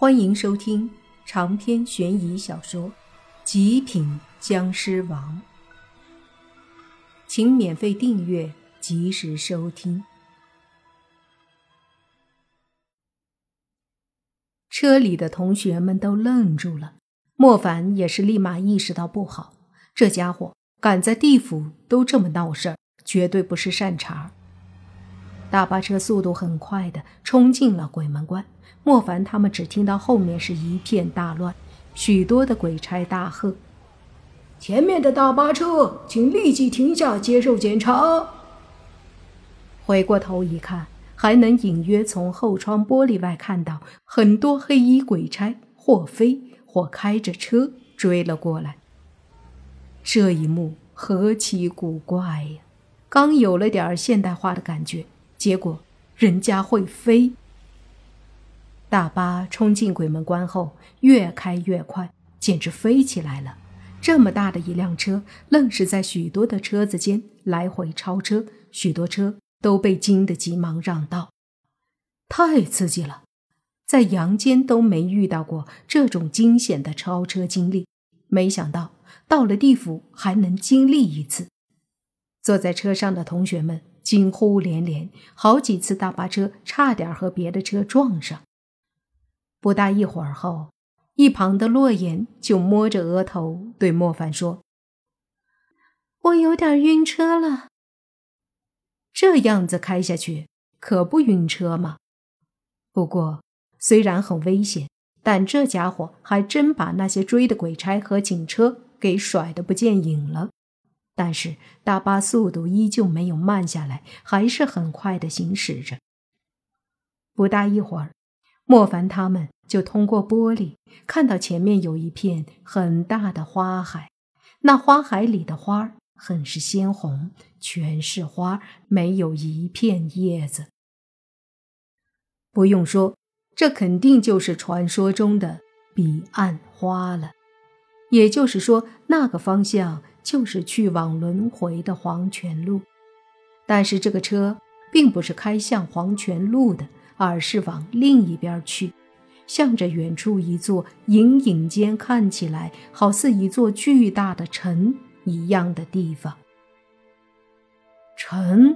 欢迎收听长篇悬疑小说《极品僵尸王》，请免费订阅，及时收听。车里的同学们都愣住了，莫凡也是立马意识到不好，这家伙敢在地府都这么闹事儿，绝对不是善茬。大巴车速度很快的冲进了鬼门关。莫凡他们只听到后面是一片大乱，许多的鬼差大喝：“前面的大巴车，请立即停下接受检查。”回过头一看，还能隐约从后窗玻璃外看到很多黑衣鬼差，或飞或开着车追了过来。这一幕何其古怪呀！刚有了点现代化的感觉，结果人家会飞。大巴冲进鬼门关后，越开越快，简直飞起来了。这么大的一辆车，愣是在许多的车子间来回超车，许多车都被惊得急忙让道。太刺激了，在阳间都没遇到过这种惊险的超车经历，没想到到了地府还能经历一次。坐在车上的同学们惊呼连连，好几次大巴车差点和别的车撞上。不大一会儿后，一旁的洛言就摸着额头对莫凡说：“我有点晕车了。这样子开下去可不晕车吗？不过虽然很危险，但这家伙还真把那些追的鬼差和警车给甩得不见影了。但是大巴速度依旧没有慢下来，还是很快的行驶着。不大一会儿。”莫凡他们就通过玻璃看到前面有一片很大的花海，那花海里的花很是鲜红，全是花，没有一片叶子。不用说，这肯定就是传说中的彼岸花了。也就是说，那个方向就是去往轮回的黄泉路。但是这个车并不是开向黄泉路的。而是往另一边去，向着远处一座隐隐间看起来好似一座巨大的城一样的地方。城？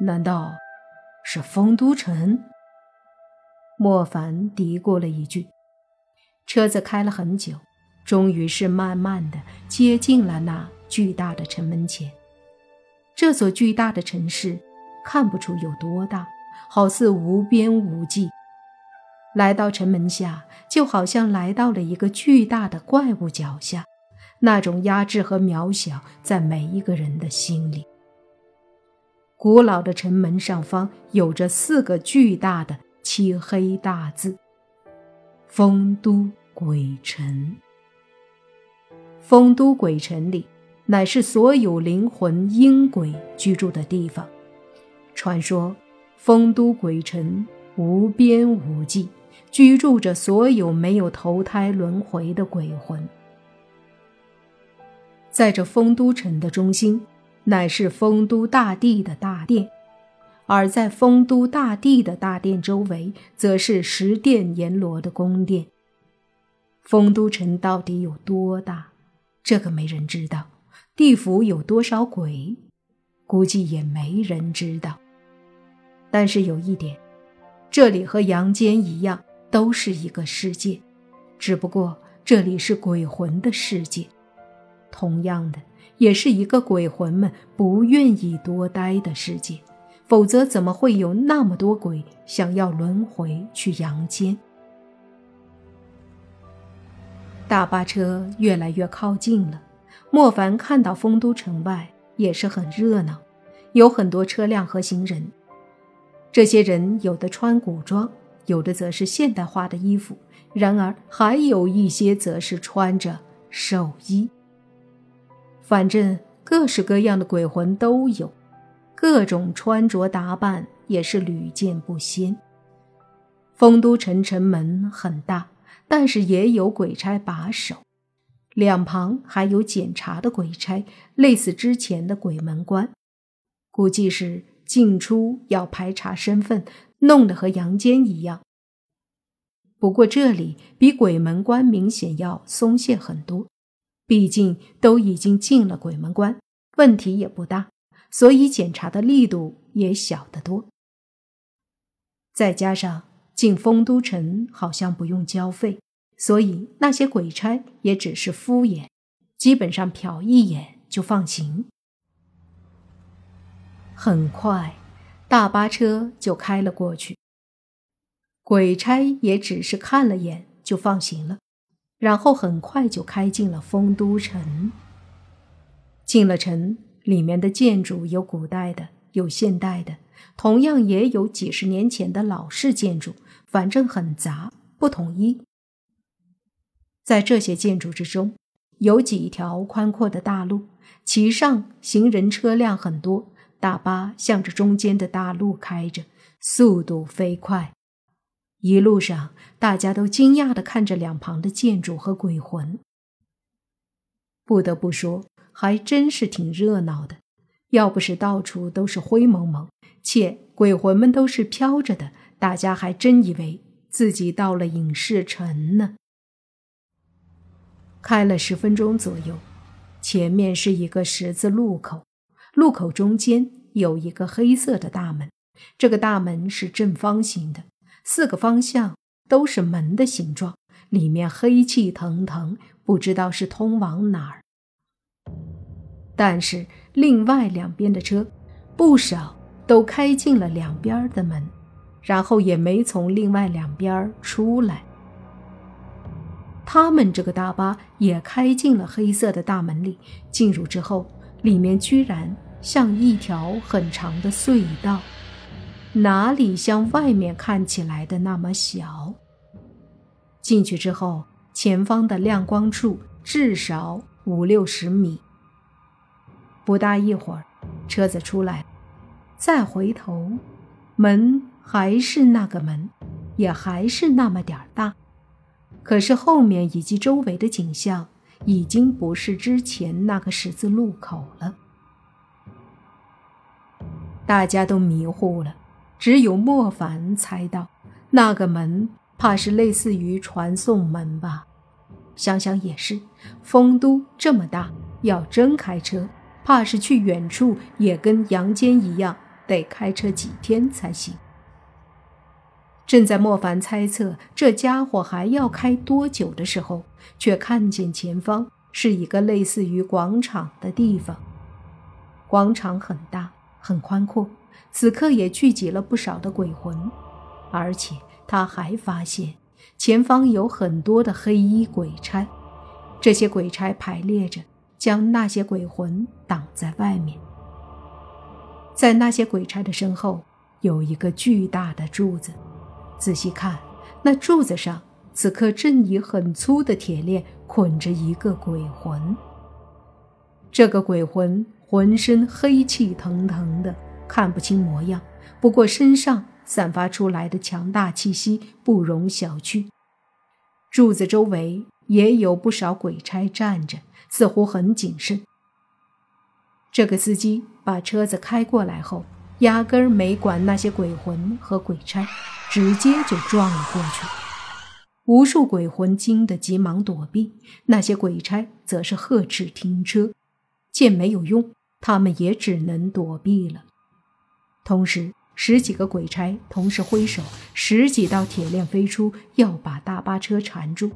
难道是丰都城？莫凡嘀咕了一句。车子开了很久，终于是慢慢的接近了那巨大的城门前。这座巨大的城市看不出有多大。好似无边无际，来到城门下，就好像来到了一个巨大的怪物脚下，那种压制和渺小在每一个人的心里。古老的城门上方有着四个巨大的漆黑大字：“丰都鬼城。”丰都鬼城里，乃是所有灵魂阴鬼居住的地方。传说。丰都鬼城无边无际，居住着所有没有投胎轮回的鬼魂。在这丰都城的中心，乃是丰都大帝的大殿，而在丰都大帝的大殿周围，则是十殿阎罗的宫殿。丰都城到底有多大？这个没人知道。地府有多少鬼？估计也没人知道。但是有一点，这里和阳间一样，都是一个世界，只不过这里是鬼魂的世界，同样的，也是一个鬼魂们不愿意多待的世界。否则，怎么会有那么多鬼想要轮回去阳间？大巴车越来越靠近了，莫凡看到丰都城外也是很热闹，有很多车辆和行人。这些人有的穿古装，有的则是现代化的衣服，然而还有一些则是穿着寿衣。反正各式各样的鬼魂都有，各种穿着打扮也是屡见不鲜。丰都城城门很大，但是也有鬼差把守，两旁还有检查的鬼差，类似之前的鬼门关，估计是。进出要排查身份，弄得和阳间一样。不过这里比鬼门关明显要松懈很多，毕竟都已经进了鬼门关，问题也不大，所以检查的力度也小得多。再加上进丰都城好像不用交费，所以那些鬼差也只是敷衍，基本上瞟一眼就放行。很快，大巴车就开了过去。鬼差也只是看了眼就放行了，然后很快就开进了丰都城。进了城，里面的建筑有古代的，有现代的，同样也有几十年前的老式建筑，反正很杂，不统一。在这些建筑之中，有几条宽阔的大路，其上行人车辆很多，大巴向着中间的大路开着，速度飞快。一路上，大家都惊讶地看着两旁的建筑和鬼魂。不得不说，还真是挺热闹的。要不是到处都是灰蒙蒙，且鬼魂们都是飘着的，大家还真以为自己到了影视城呢。开了十分钟左右，前面是一个十字路口，路口中间有一个黑色的大门，这个大门是正方形的。四个方向都是门的形状，里面黑气腾腾，不知道是通往哪儿。但是另外两边的车，不少都开进了两边的门，然后也没从另外两边出来。他们这个大巴也开进了黑色的大门里，进入之后，里面居然像一条很长的隧道。哪里像外面看起来的那么小？进去之后，前方的亮光处至少五六十米。不大一会儿，车子出来，再回头，门还是那个门，也还是那么点儿大。可是后面以及周围的景象，已经不是之前那个十字路口了。大家都迷糊了。只有莫凡猜到，那个门怕是类似于传送门吧？想想也是，丰都这么大，要真开车，怕是去远处也跟阳间一样，得开车几天才行。正在莫凡猜测这家伙还要开多久的时候，却看见前方是一个类似于广场的地方。广场很大，很宽阔。此刻也聚集了不少的鬼魂，而且他还发现前方有很多的黑衣鬼差，这些鬼差排列着，将那些鬼魂挡在外面。在那些鬼差的身后有一个巨大的柱子，仔细看，那柱子上此刻正以很粗的铁链捆着一个鬼魂。这个鬼魂浑身黑气腾腾的。看不清模样，不过身上散发出来的强大气息不容小觑。柱子周围也有不少鬼差站着，似乎很谨慎。这个司机把车子开过来后，压根儿没管那些鬼魂和鬼差，直接就撞了过去。无数鬼魂惊得急忙躲避，那些鬼差则是呵斥停车。见没有用，他们也只能躲避了。同时，十几个鬼差同时挥手，十几道铁链飞出，要把大巴车缠住。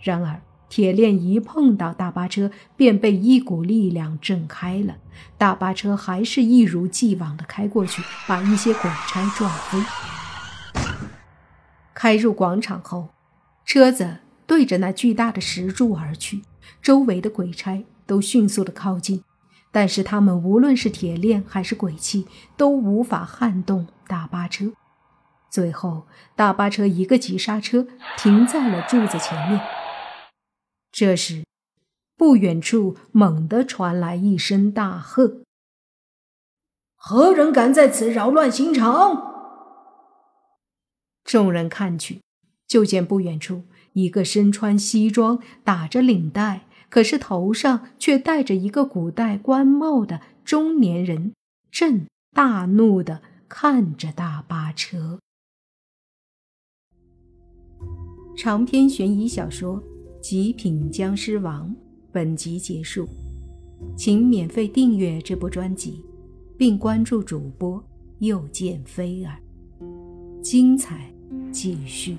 然而，铁链一碰到大巴车，便被一股力量震开了。大巴车还是一如既往地开过去，把一些鬼差撞飞。开入广场后，车子对着那巨大的石柱而去，周围的鬼差都迅速地靠近。但是他们无论是铁链还是鬼气，都无法撼动大巴车。最后，大巴车一个急刹车，停在了柱子前面。这时，不远处猛地传来一声大喝：“何人敢在此扰乱刑场？”众人看去，就见不远处一个身穿西装、打着领带。可是头上却戴着一个古代官帽的中年人，正大怒的看着大巴车。长篇悬疑小说《极品僵尸王》本集结束，请免费订阅这部专辑，并关注主播又见菲儿，精彩继续。